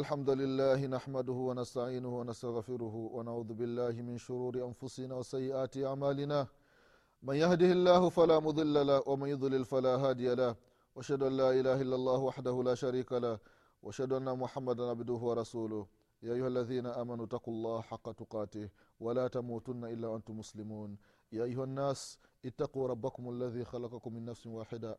الحمد لله نحمده ونستعينه ونستغفره ونعوذ بالله من شرور أنفسنا وسيئات أعمالنا من يهده الله فلا مضل له ومن يضلل فلا هادي له واشهد ان لا اله الا الله وحده لا شريك له واشهد ان محمدا عبده ورسوله يا ايها الذين امنوا اتقوا الله حق تقاته ولا تموتن الا وانتم مسلمون يا ايها الناس اتقوا ربكم الذي خلقكم من نفس واحده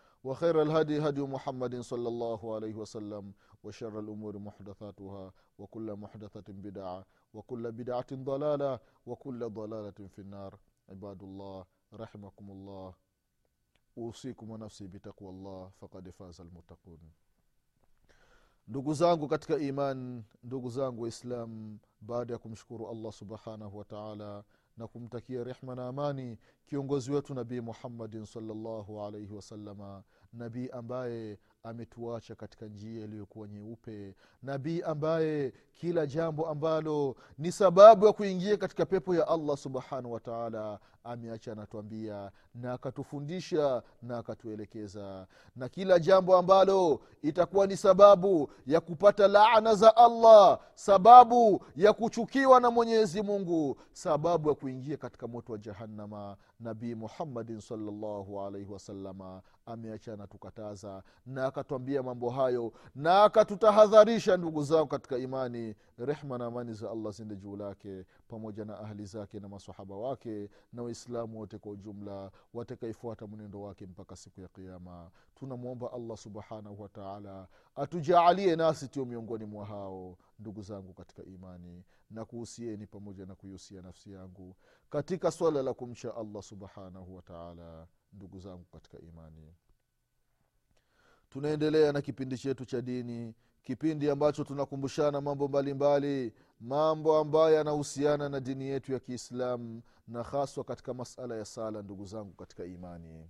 وخير الهدي هدي محمد صلى الله عليه وسلم وشر الأمور محدثاتها وكل محدثة بدعة وكل بدعة ضلالة وكل ضلالة في النار عباد الله رحمكم الله usikum wanafsi bitaqwa llah fakad faza lmuttaqun ndugu zangu katika iman ndugu zangu waislam baada ya kumshukuru allah subhanahu wataala na kumtakia rehma na amani kiongozi wetu nabii muhammadin salllahu alaihi wasalama nabii ambaye ametuacha katika njia iliyokuwa nyeupe. Nabii ambaye kila jambo ambalo ni sababu ya kuingia katika pepo ya allah subhanahu wataala ameacha anatuambia na akatufundisha na akatuelekeza. Na kila jambo ambalo itakuwa ni sababu ya kupata laana za allah sababu ya kuchukiwa na mwenyezi mungu sababu ya kuingia katika moto wa jahannama nabii muhammadin salllahu alaihi wasalama ameacha anatukataza na akatwambia mambo hayo na akatutahadharisha ndugu zangu katika imani rehma na amani za allah zinde juu lake pamoja na ahli zake na masahaba wake na waislamu wote kwa ujumla watakaifuata mwenendo wake mpaka siku ya kiama tunamwomba allah subhanahu wataala atujaalie nasi tio miongoni mwa hao ndugu zangu katika imani na kuhusieni pamoja na kuihusia nafsi yangu katika swala la kumcha allah subhanahu wataala ndugu zangu katika imani. Tunaendelea na kipindi chetu cha dini kipindi ambacho tunakumbushana mambo mbalimbali mbali, mambo ambayo yanahusiana na dini yetu ya kiislamu na haswa katika masala ya sala ndugu zangu katika imani.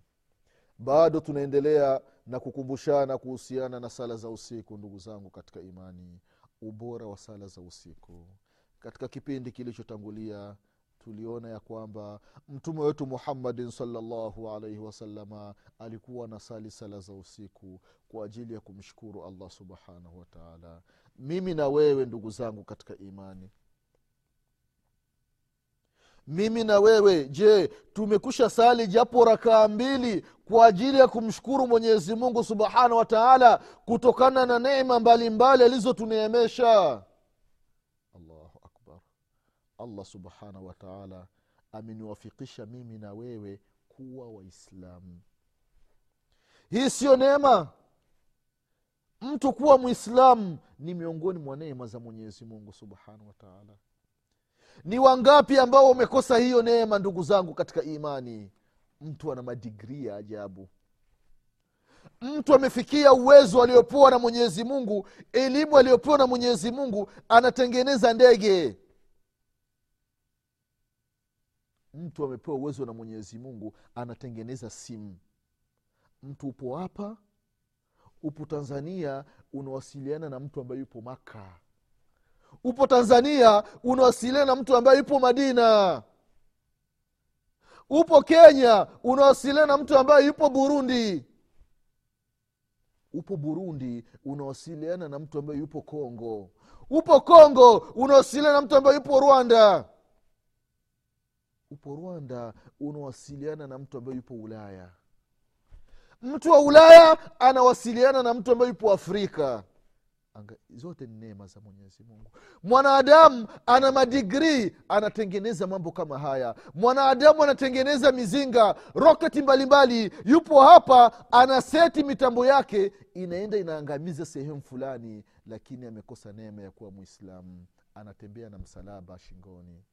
Bado tunaendelea na kukumbushana kuhusiana na sala za usiku ndugu zangu katika imani. Ubora wa sala za usiku. Katika kipindi kilichotangulia tuliona ya kwamba mtume wetu muhammadin salllahu alaihi wasalama alikuwa na sali sala za usiku kwa ajili ya kumshukuru allah subhanahu wataala mimi na wewe ndugu zangu katika imani. Mimi na wewe je tumekusha sali japo rakaa mbili kwa ajili ya kumshukuru mwenyezi mungu subhanahu wataala kutokana na neema mbalimbali alizotuneemesha? akbar allah subhanahu wataala ameniwafikisha mimi na wewe kuwa waislamu. Hii siyo neema. Mtu kuwa mwislamu ni miongoni mwa neema za mwenyezi mungu subhanahu wataala ni wangapi ambao wamekosa hiyo neema ndugu zangu katika imani? Mtu ana madigrii ya ajabu. Mtu amefikia uwezo aliopewa na mwenyezi mungu elimu aliyopewa na mwenyezi mungu anatengeneza ndege mtu amepewa uwezo na mwenyezi mungu anatengeneza simu. Mtu upo hapa upo tanzania unawasiliana na mtu ambaye yupo maka upo tanzania unawasiliana na mtu ambaye yupo madina. Upo kenya unawasiliana na mtu ambaye yupo burundi. Upo burundi unawasiliana na mtu ambaye yupo kongo. Upo kongo unawasiliana na mtu ambaye yupo rwanda upo rwanda unawasiliana na mtu ambaye yupo ulaya. Mtu wa ulaya anawasiliana na mtu ambaye yupo afrika. Anga, zote ni neema za mwenyezi mungu. Mwanadamu ana madigrii anatengeneza mambo kama haya. Mwanadamu anatengeneza mizinga roketi mbalimbali. Yupo hapa ana seti mitambo yake inaenda inaangamiza sehemu fulani lakini amekosa neema ya kuwa mwislamu anatembea na msalaba shingoni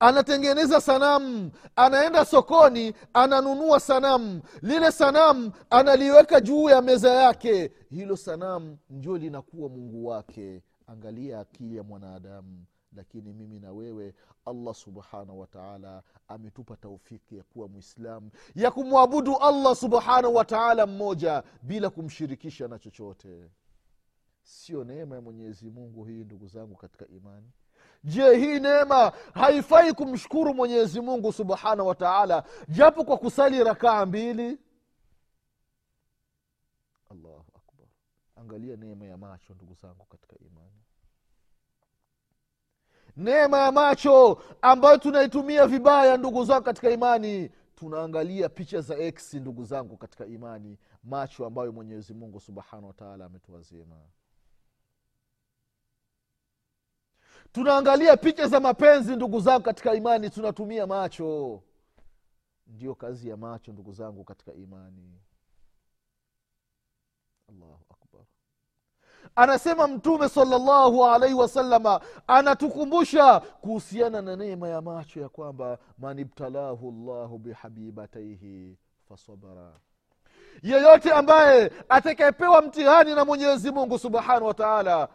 anatengeneza sanamu anaenda sokoni ananunua sanamu. Lile sanamu analiweka juu ya meza yake. Hilo sanamu ndio linakuwa mungu wake. Angalia akili ya mwanadamu. Lakini mimi na wewe allah subhanahu wataala ametupa taufiki ya kuwa mwislamu ya kumwabudu allah subhanahu wataala mmoja bila kumshirikisha na chochote. Sio neema ya mwenyezi mungu hii ndugu zangu katika imani je hii neema haifai kumshukuru mwenyezi mungu subhanahu wataala japo kwa kusali rakaa mbili. Allahu akbar. Angalia neema ya macho ndugu zangu katika imani. Neema ya macho ambayo tunaitumia vibaya ndugu zangu katika imani tunaangalia picha za x ndugu zangu katika imani. Macho ambayo mwenyezi mungu subhanahu wataala ametuwazima tunaangalia picha za mapenzi ndugu zangu katika imani. Tunatumia macho. Ndiyo kazi ya macho ndugu zangu katika imani. Allahu akbar. Anasema mtume salllahu alaihi wasalama anatukumbusha kuhusiana na neema ya macho ya kwamba man ibtalahu llahu bihabibataihi fasabara. Yeyote ambaye atakayepewa mtihani na mwenyezi mungu subhanahu wa taala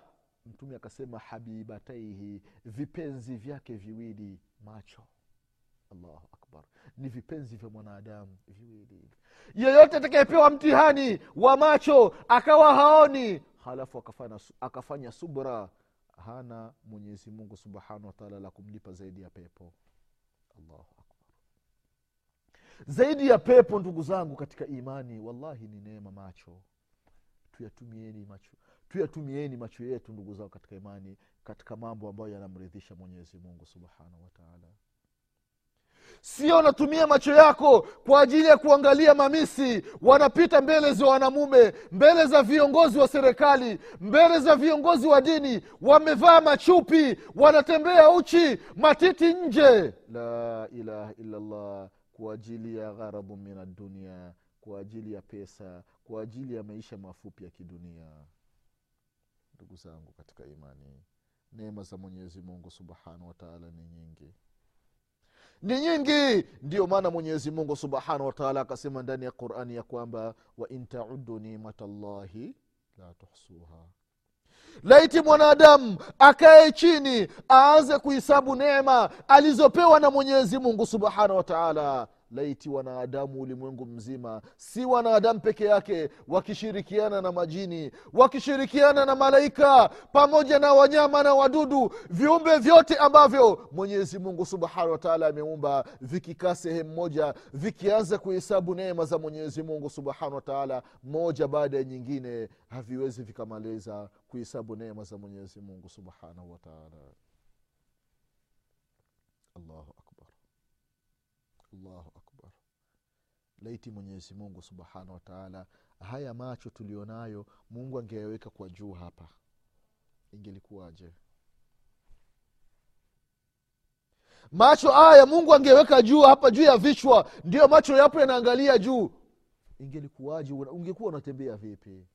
mtume akasema habibataihi vipenzi vyake viwili macho. Allahu akbar. Ni vipenzi vya mwanadamu viwili. Yeyote atakayepewa mtihani wa macho akawa haoni halafu akafanya, akafanya subra hana mwenyezi mungu subhanahu wataala la kumlipa zaidi ya pepo. Allahu akbar. Zaidi ya pepo ndugu zangu katika imani wallahi ni neema macho. Tuyatumieni macho tuyatumieni macho yetu ndugu zao katika imani katika mambo ambayo yanamridhisha mwenyezi mungu subhanahu wataala sio unatumia macho yako kwa ajili ya kuangalia mamisi. Wanapita mbele za wanamume mbele za viongozi wa serikali mbele za viongozi wa dini. Wamevaa machupi wanatembea uchi matiti nje. La ilaha illallah kwa ajili ya gharadhu min addunia kwa ajili ya pesa kwa ajili ya maisha mafupi ya kidunia ndugu zangu katika imani. Neema za mwenyezi mungu subhanahu wataala ni nyingi. Ni nyingi! Ndiyo maana mwenyezi mungu subhanahu wataala akasema ndani ya qurani ya kwamba wain taudu nimata llahi la tuhsuha. Laiti mwanadamu akaye chini aanze kuhisabu neema alizopewa na mwenyezi mungu subhanahu wataala laiti wanadamu ulimwengu mzima si wanadamu peke yake wakishirikiana na majini wakishirikiana na malaika pamoja na wanyama na wadudu viumbe vyote ambavyo mwenyezi mungu subhanahu wataala ameumba vikikaa sehemu moja vikianza kuhesabu neema za mwenyezi mungu subhanahu wataala moja baada ya nyingine haviwezi vikamaliza kuhesabu neema za mwenyezi mungu subhanahu wataala allahu akbar. Allahu akbar laiti mwenyezi mungu subhanahu wataala haya macho tulionayo mungu angeyaweka kwa juu hapa. Ingelikuwaje macho haya mungu angeweka juu hapa juu ya vichwa. Ndiyo macho yapo yanaangalia juu. Ingelikuwaje? Ungekuwa unatembea vipi?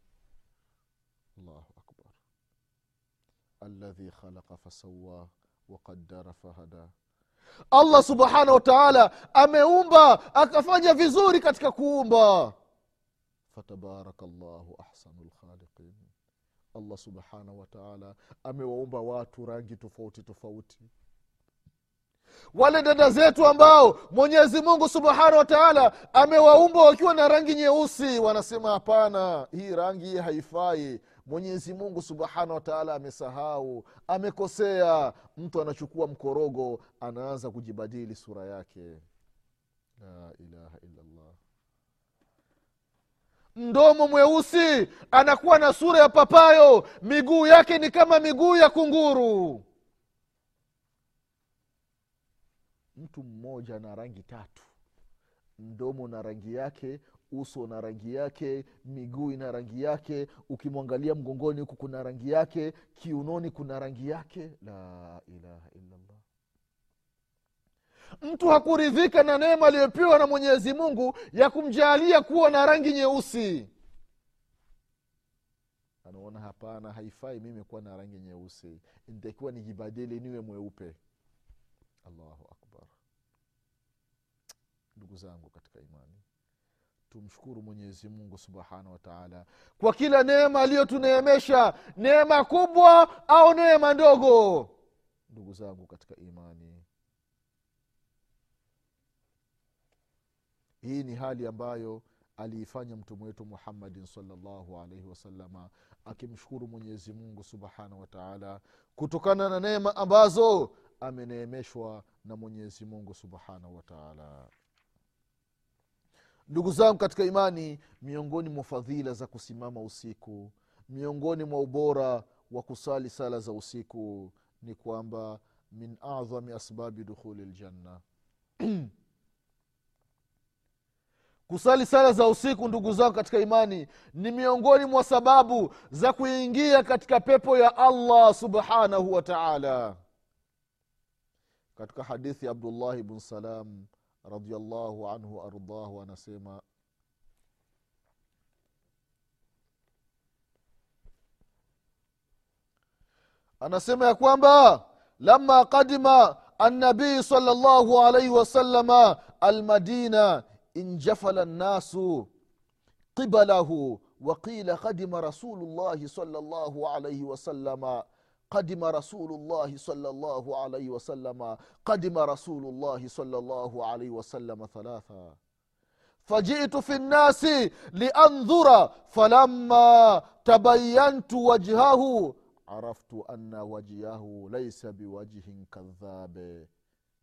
Allahu akbar. Aladhi khalaqa fasawa waqadara fahada allah subhanahu wataala ameumba akafanya vizuri katika kuumba. Fatabaraka llahu ahsanu lkhaliqin allah subhanahu wataala amewaumba watu rangi tofauti tofauti. Wale dada zetu ambao mwenyezi mungu subhanahu wataala amewaumba wakiwa na rangi nyeusi wanasema hapana hii rangi haifai mwenyezi mungu subhanahu wataala amesahau amekosea. Mtu anachukua mkorogo anaanza kujibadili sura yake. La ilaha illallah. Mdomo mweusi anakuwa na sura ya papayo. Miguu yake ni kama miguu ya kunguru. Mtu mmoja na rangi tatu. Mdomo na rangi yake uso na rangi yake miguu ina rangi yake ukimwangalia mgongoni huku kuna rangi yake kiunoni kuna rangi yake. La ilaha illallah. Mtu hakuridhika na neema aliyopewa na mwenyezi mungu ya kumjaalia kuwa na rangi nyeusi. Anaona hapana haifai mimi kuwa na rangi nyeusi. Nitakiwa nijibadili niwe mweupe. Allahu akbar. Ndugu zangu katika imani tumshukuru mwenyezi mungu subhanahu wataala kwa kila neema aliyotuneemesha neema kubwa au neema ndogo. Ndugu zangu katika imani hii ni hali ambayo aliifanya mtume wetu muhammadin salllahu alaihi wasalama akimshukuru mwenyezi mungu subhanahu wataala kutokana na neema ambazo ameneemeshwa na mwenyezi mungu subhanahu wataala ndugu zangu katika imani miongoni mwa fadhila za kusimama usiku miongoni mwa ubora wa kusali sala za usiku ni kwamba min adhami asbabi dukhuli ljanna kusali sala za usiku ndugu zangu katika imani ni miongoni mwa sababu za kuingia katika pepo ya allah subhanahu wa taala. Katika hadithi ya abdullahi bn salam radiallahu anhu ardahu anasema anasema ya kwamba lama qadima annabii sala llahu alaihi wasalama almadina انجفل الناس قبله وقيل قدم رسول الله صلى الله عليه وسلم قدم رسول الله صلى الله عليه وسلم قدم رسول الله صلى الله عليه وسلم ثلاثا فجئت في الناس لانظر فلما تبينت وجهه عرفت ان وجهه ليس بوجه كذاب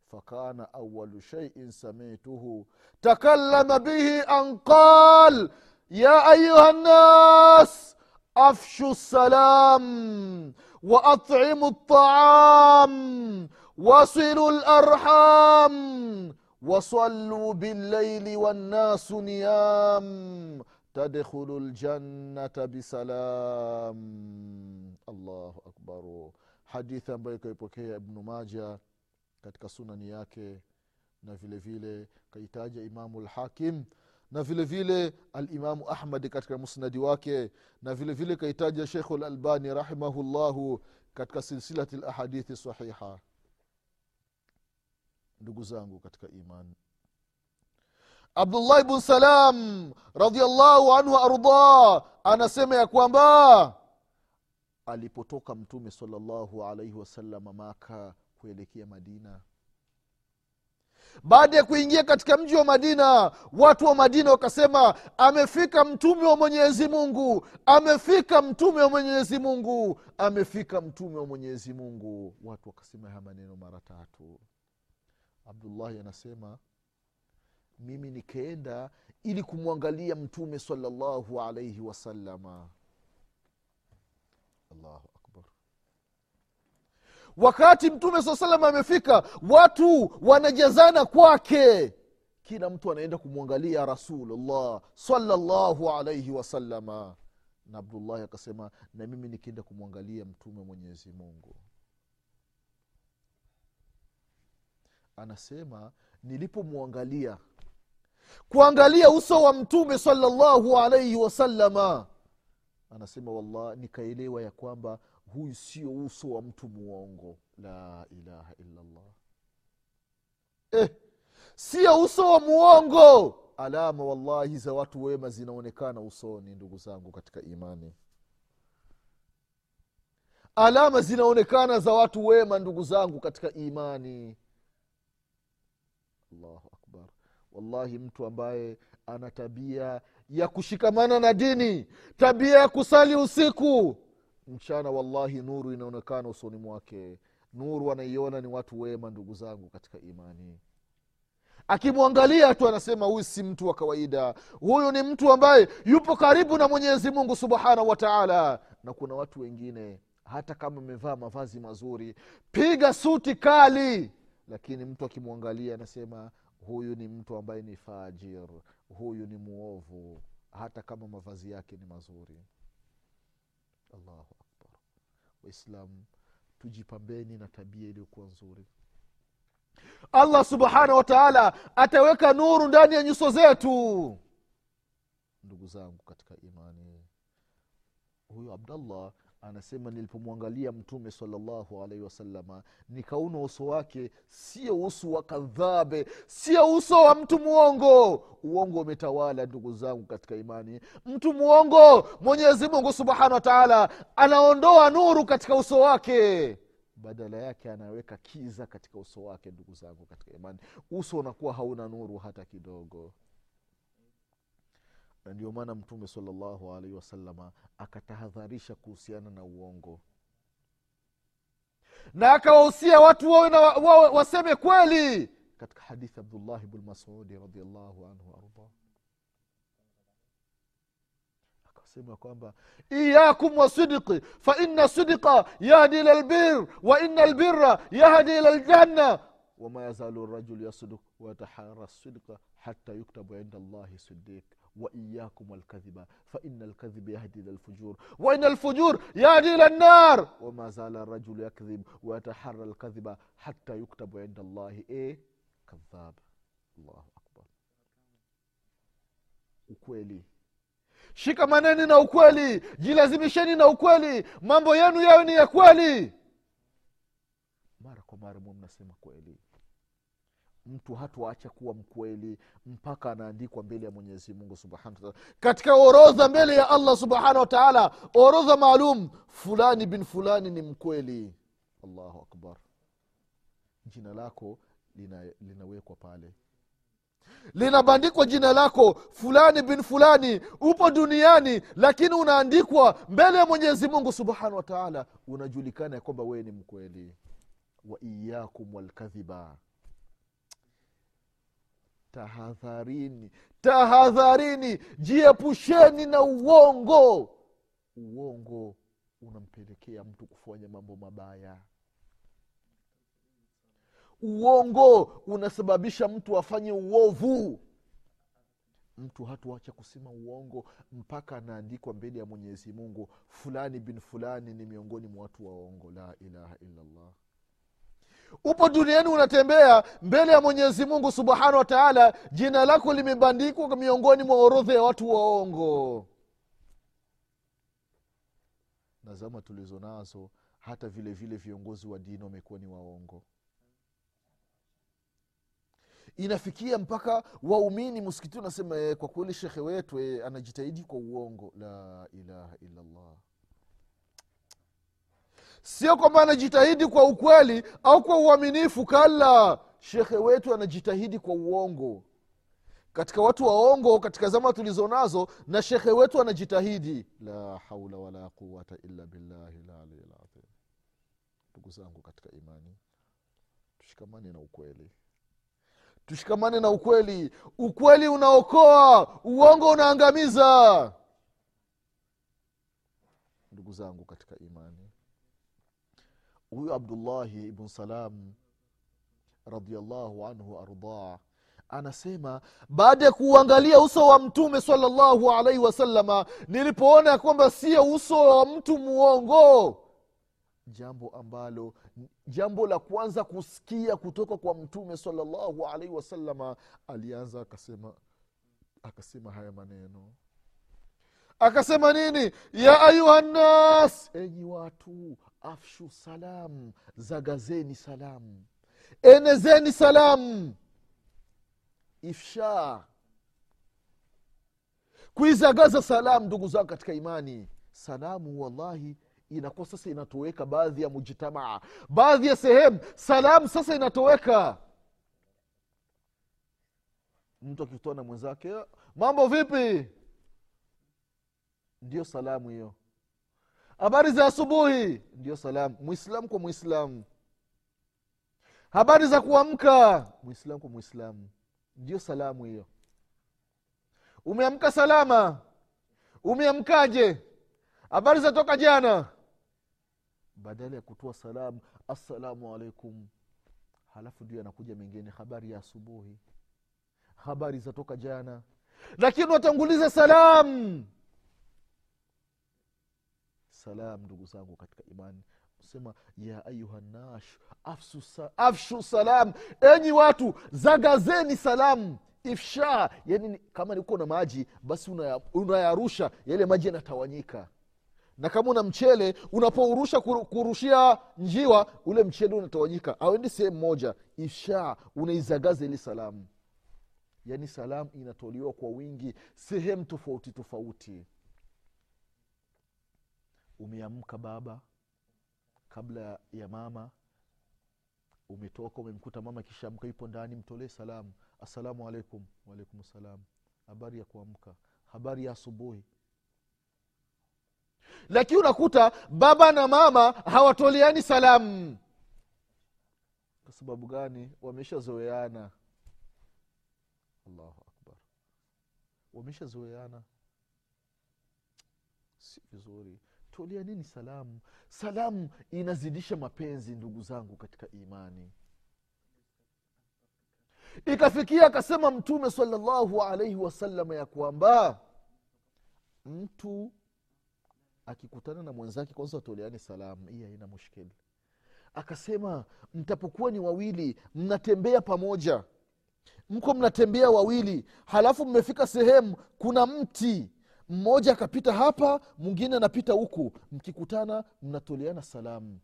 فكان اول شيء سمعته تكلم به ان قال يا ايها الناس افشوا السلام واطعموا الطعام وصلوا الارحام وصلوا بالليل والناس نيام تدخلوا الجنه بسلام الله اكبر حديث ambayo ikaipokea ibnu maja katika sunani yake na vile vile kaitaja imamu lhakim na vile vile alimamu ahmadi katika musnadi wake na vile vile kaitaja shekhu lalbani rahimahullahu katika silsilati lahadithi sahiha ndugu zangu katika imani abdullahi bn salam radiallahu anhu ardah anasema ya kwamba alipotoka mtume salllahu alaihi wasalama maka kuelekea madina baada ya kuingia katika mji wa madina watu wa madina wakasema amefika mtume wa mwenyezi mungu amefika mtume wa mwenyezi mungu amefika mtume wa mwenyezi mungu. Watu wakasema haya maneno mara tatu. Abdullahi anasema mimi nikaenda ili kumwangalia mtume salallahu alaihi wasalama wakati mtume saa salam amefika watu wanajazana kwake. Kila mtu anaenda kumwangalia rasulullah salallahu alaihi wasalama na abdullahi akasema na mimi nikienda kumwangalia mtume mwenyezi mungu. Anasema nilipomwangalia kuangalia uso wa mtume salllahu alaihi wasalama anasema wallah nikaelewa ya kwamba huyu sio uso wa mtu muongo. La ilaha illallah. Eh, sio uso wa muongo. Alama wallahi za watu wema zinaonekana usoni ndugu zangu katika imani. Alama zinaonekana za watu wema ndugu zangu katika imani. Allahu akbar. Wallahi mtu ambaye ana tabia ya kushikamana na dini tabia ya kusali usiku mchana wallahi nuru inaonekana usoni mwake. Nuru anaiona ni watu wema ndugu zangu katika imani. Akimwangalia tu anasema huyu si mtu wa kawaida. Huyu ni mtu ambaye yupo karibu na mwenyezi mungu subhanahu wa taala. Na kuna watu wengine hata kama amevaa mavazi mazuri piga suti kali. Lakini mtu akimwangalia anasema huyu ni mtu ambaye ni fajir. Huyu ni mwovu hata kama mavazi yake ni mazuri allahu akbar. Waislamu tujipambeni na tabia iliyokuwa nzuri. Allah subhanahu wataala ataweka nuru ndani ya nyuso zetu. Ndugu zangu katika imani huyu abdallah anasema nilipomwangalia mtume salllahu alaihi wasalama nikaona uso wake sio uso wa kadhabe sio uso wa mtu mwongo. Uongo umetawala ndugu zangu katika imani. Mtu mwongo mwenyezi mungu subhanahu wa taala anaondoa nuru katika uso wake. Badala yake anaweka kiza katika uso wake ndugu zangu katika imani. Uso unakuwa hauna nuru hata kidogo na ndio maana mtume salallahu alaihi wasalama akatahadharisha kuhusiana na uongo. Na akawahusia watu wawe na wawe, waseme kweli. Katika hadithi abdullahi bn masudi radiallahu anhu waardah akasema kwamba iyakum wasidqi faina sidqa yahdi ila lbir wa ina lbira yahdi ila ljanna wama yazalu rajul yasduk wayatahara sidqa hata yuktabu inda allahi sidiq waiyakum walkadhiba faina alkadhiba yahdi ila lfujur waina lfujur yahdi ila lnar wama zala rajulu yakdhib wayatahara lkadhiba hatta yuktabu inda llahi e kadhab. Allahu akbar. Ukweli. Shikamaneni na ukweli. Jilazimisheni na ukweli. Mambo yenu yayo ni ya kweli. Mara kwa mara mwe mnasema kweli mtu hatuacha kuwa mkweli mpaka anaandikwa mbele ya mwenyezi mungu subhanahu wataala katika orodha mbele ya allah subhanahu wa taala orodha maalum fulani bin fulani ni mkweli. Allahu akbar. Jina lako lina, linawekwa pale. Linabandikwa jina lako fulani bin fulani upo duniani lakini unaandikwa mbele ya mwenyezi mungu subhanahu wataala unajulikana ya kwamba wewe ni mkweli. Waiyakum walkadhiba tahadharini. Tahadharini. Jiepusheni na uongo. Uongo unampelekea mtu kufanya mambo mabaya. Uongo unasababisha mtu afanye uovu. Mtu hatuacha kusema uongo mpaka anaandikwa mbele ya mwenyezi mungu. Fulani bin fulani ni miongoni mwa watu waongo. La ilaha illallah upo duniani unatembea mbele ya mwenyezi mungu subhanahu wa taala jina lako limebandikwa miongoni mwa orodha ya watu waongo. Na zama tulizo nazo hata vile vile viongozi wa dini wamekuwa ni waongo. Inafikia mpaka waumini msikiti unasema e, kwa kweli shekhe wetu e, anajitahidi kwa uongo. La ilaha illallah sio kwamba anajitahidi kwa ukweli au kwa uaminifu kala. Shekhe wetu anajitahidi kwa uongo. Katika watu waongo katika zama tulizo nazo na shekhe wetu anajitahidi. La haula wala quwata illa billahi lalil ndugu zangu katika imani tushikamane na ukweli. Tushikamane na ukweli. Ukweli unaokoa uongo unaangamiza. Ndugu zangu katika imani huyu abdullahi ibn salam radiallahu anhu ardah anasema baada ya kuuangalia uso wa mtume salallahu alaihi wasalama nilipoona ya kwamba sio uso wa mtu muongo. Jambo ambalo jambo la kwanza kusikia kutoka kwa mtume salallahu alaihi wasalama alianza akasema akasema haya maneno. Akasema nini? Ya ayuha nnas enyi watu afshu salam zagazeni salamu enezeni salamu ifsha. Kuizagaza salamu ndugu zao katika imani. Salamu wallahi inakuwa sasa inatoweka baadhi ya mujtamaa. Baadhi ya sehemu salamu sasa inatoweka. Mtu akitoa na mwenzake mambo vipi? Ndio salamu hiyo habari za asubuhi. Ndio salamu mwislamu kwa mwislamu habari za kuamka. Mwislamu kwa mwislamu ndio salamu hiyo. Umeamka salama? Umeamkaje? Habari za toka jana? Badala ya kutoa salamu assalamu alaikum. Halafu ndio anakuja mengine. Habari ya asubuhi. Habari za toka jana. Lakini watanguliza salamu salam ndugu zangu katika imani. Sema ya ayuhanash afshu, salam. Enyi watu zagazeni salamu ifsha yani kama niko na maji basi unayarusha una yale maji yanatawanyika. Na kama una mchele unapourusha kuru- kurushia njiwa ule mchele unatawanyika. Auendi sehemu moja. Ifsha unaizagaza ili salamu yaani salamu inatolewa kwa wingi sehemu tofauti tofauti umeamka baba kabla ya mama. Umetoka umemkuta mama kishaamka yupo ndani mtolee salamu. Assalamu alaikum waalaikum salam habari ya kuamka? Habari ya asubuhi. Lakini unakuta baba na mama hawatoleani salamu. Kwa sababu gani? Wameshazoeana. Allahu akbar. Wameshazoeana. Si vizuri toleanini salamu? Salamu inazidisha mapenzi ndugu zangu katika imani. Ikafikia akasema mtume salallahu alaihi wasalama ya kwamba mtu akikutana na mwenzake kwanza watoleane salamu hii haina mushkili akasema mtapokuwa ni wawili mnatembea pamoja. Mko mnatembea wawili halafu mmefika sehemu kuna mti mmoja akapita hapa mwingine anapita huku. Mkikutana mnatoleana salamu.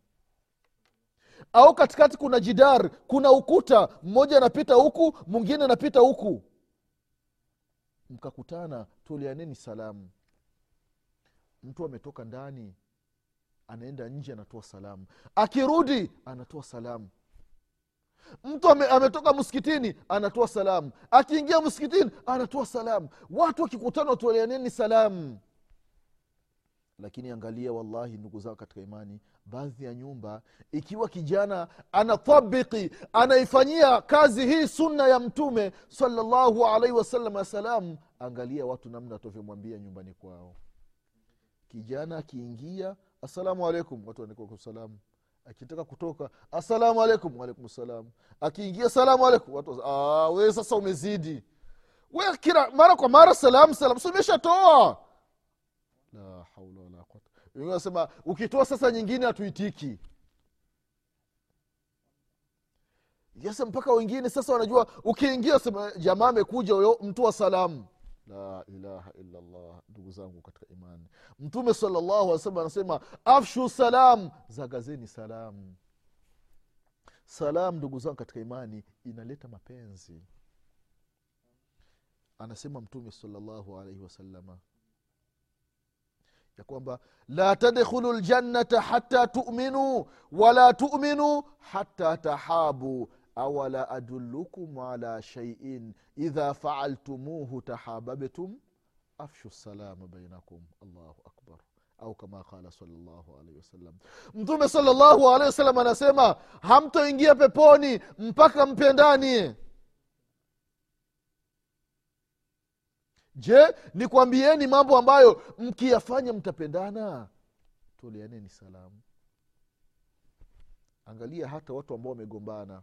Au katikati kuna jidar kuna ukuta. Mmoja anapita huku mwingine anapita huku. Mkakutana toleaneni salamu. Mtu ametoka ndani anaenda nje anatoa salamu. Akirudi anatoa salamu mtu ame, ametoka msikitini anatoa salamu. Akiingia msikitini anatoa salamu. Watu wakikutana watoleaneni salamu? Lakini angalia wallahi ndugu zao katika imani baadhi ya nyumba ikiwa kijana anatabiki anaifanyia kazi hii sunna ya mtume salallahu alaihi wasallam ya angalia watu namna watavyomwambia nyumbani kwao. Kijana akiingia assalamu alaikum watu wanakuwa salamu akitaka kutoka assalamu alaikum. Waalaikum salam. Akiingia salamu alaikum. Watu "Ah, we sasa umezidi. We kila mara kwa mara salamu salamu sumeshatoa la haula wala quwata wengine wanasema ukitoa sasa nyingine hatuitiki. Yes mpaka wengine sasa wanajua ukiingia sema jamaa amekuja huyo mtu wa salamu la ilaha illallah ndugu zangu katika imani. Mtume salllahu alih wasallam anasema afshu salam zagazeni salam. Salam ndugu zangu katika imani inaleta mapenzi. Anasema mtume salllahu alaihi wasalama ya kwamba la tadkhulu ljannata hata tuminu wala tuminuu hata tahabu awala adulukum ala shaiin idha faaltumuhu tahababtum afshu salama bainakum allahu akbar. Au kama qala salllahu alaihi wasallam mtume salllahu alehi wasallam anasema hamtoingia peponi mpaka mpendani je nikwambieni mambo ambayo mkiyafanya mtapendana? Toleaneni salamu. Angalia hata watu ambao wamegombana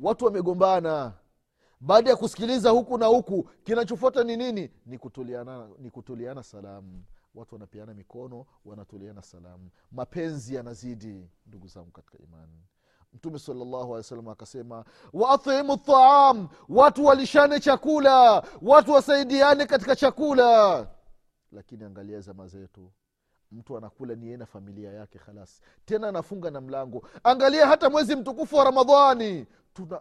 watu wamegombana. Baada ya kusikiliza huku na huku kinachofuata ni nini? Ni kutuliana, ni kutuliana salamu. Watu wanapeana mikono wanatuliana salamu. Mapenzi yanazidi ndugu zangu katika imani. Mtume salllahu alehi wasallam akasema waathimu taam watu walishane chakula watu wasaidiane katika chakula. Lakini angalia zama zetu. Mtu anakula ni na familia yake khalas. Tena anafunga na mlango. Angalia hata mwezi mtukufu wa ramadhani tuna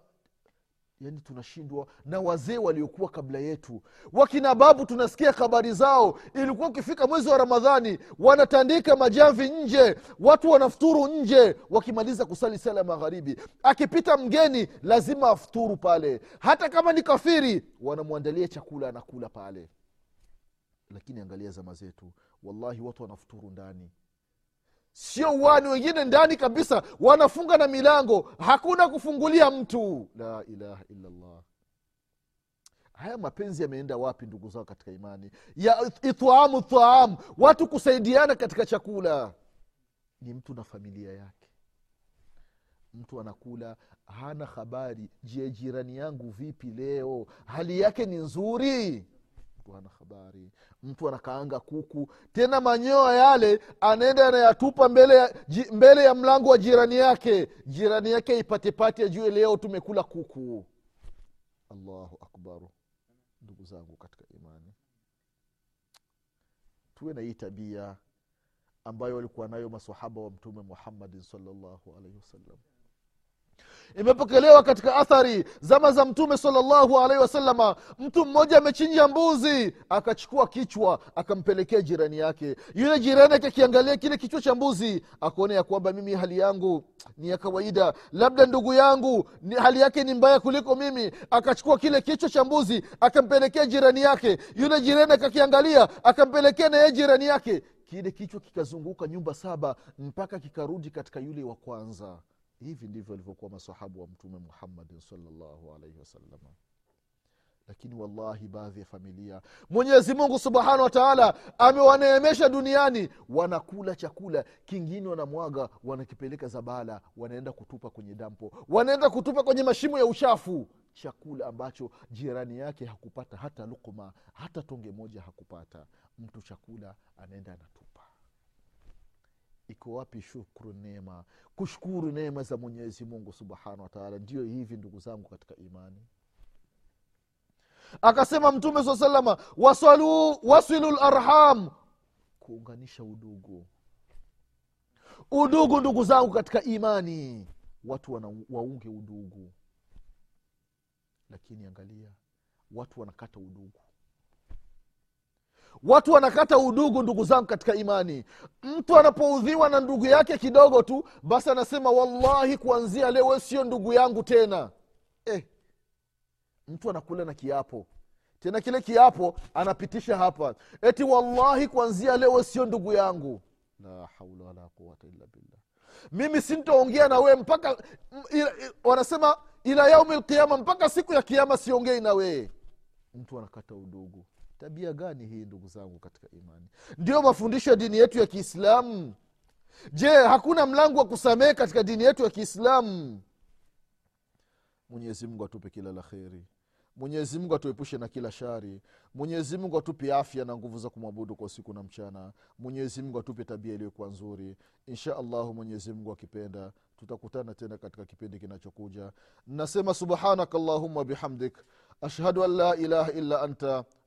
yani tunashindwa na wazee waliokuwa kabla yetu. Wakina babu tunasikia habari zao. Ilikuwa ukifika mwezi wa ramadhani wanatandika majamvi nje watu wanafuturu nje wakimaliza kusali sala ya magharibi. Akipita mgeni lazima afuturu pale. Hata kama ni kafiri wanamwandalia chakula anakula pale. Lakini angalia zama zetu. Wallahi watu wanafuturu ndani sio wani wengine ndani kabisa wanafunga na milango. Hakuna kufungulia mtu. La ilaha illallah. Haya mapenzi yameenda wapi ndugu zao katika imani? Ya itaamu taam watu kusaidiana katika chakula. Ni mtu na familia yake. Mtu anakula hana habari. Je jirani yangu vipi leo? Hali yake ni nzuri mtu hana habari mtu anakaanga kuku. Tena manyoa yale anaenda anayatupa mbele ya, mbele ya mlango wa jirani yake. Jirani yake ipatepate ajue leo tumekula kuku. Allahu akbaru ndugu zangu katika imani. Tuwe na hii tabia ambayo walikuwa nayo masahaba wa mtume muhammadin salllahu alaihi wasallam imepokelewa katika athari zama za mtume salllahu alaihi wasalama mtu mmoja amechinja mbuzi akachukua kichwa akampelekea jirani yake. Yule jirani yake akiangalia kile kichwa cha mbuzi akaona ya kwamba mimi hali yangu ni ya kawaida. Labda ndugu yangu ni hali yake ni mbaya kuliko mimi. Akachukua kile kichwa cha mbuzi akampelekea jirani yake. Yule jirani akakiangalia akampelekea na jirani yake. Kile kichwa kikazunguka nyumba saba mpaka kikarudi katika yule wa kwanza hivi ndivyo alivyokuwa masahabu wa mtume muhammadin salllahu alaihi wasalama lakini wallahi baadhi ya familia mwenyezi mungu subhanahu wa taala amewaneemesha duniani wanakula chakula kingine wanamwaga wanakipeleka zabala wanaenda kutupa kwenye dampo wanaenda kutupa kwenye mashimo ya uchafu. Chakula ambacho jirani yake hakupata hata lukuma hata tonge moja hakupata. Mtu chakula anaenda anatupa iko wapi shukru neema? Kushukuru neema za mwenyezi mungu subhanahu wataala ndio hivi ndugu zangu katika imani. Akasema mtume saa salama wasalu wasilu larham kuunganisha udugu. Udugu ndugu zangu katika imani. Watu wana, waunge udugu. Lakini angalia watu wanakata udugu watu wanakata udugu ndugu zangu katika imani. Mtu anapoudhiwa na ndugu yake kidogo tu basi anasema wallahi kuanzia leo sio ndugu yangu tena. Eh, mtu anakula na kiapo. Tena kile kiapo anapitisha hapa. Eti wallahi kuanzia leo sio ndugu yangu. La haula wala quwata illa billah. Mimi sintaongea na wee mpaka wanasema ila yaumi lqiama mpaka siku ya kiama siongei na wee mtu anakata udugu tabia gani hii ndugu zangu katika imani? Ndio mafundisho ya dini yetu ya kiislamu. Je hakuna mlango wa kusamehe katika dini yetu ya kiislamu? Mwenyezi atupe kila la kheri. Mwenyezi atuepushe na kila shari. Mwenyezi mungu atupe afya na nguvu za kumwabudu kwa usiku na mchana. Mwenyezi atupe tabia iliyokuwa nzuri. Insha allahu mwenyezi akipenda tutakutana tena katika kipindi kinachokuja. Nasema subhanaka allahumma bihamdik. Ashhadu an la ilaha illa anta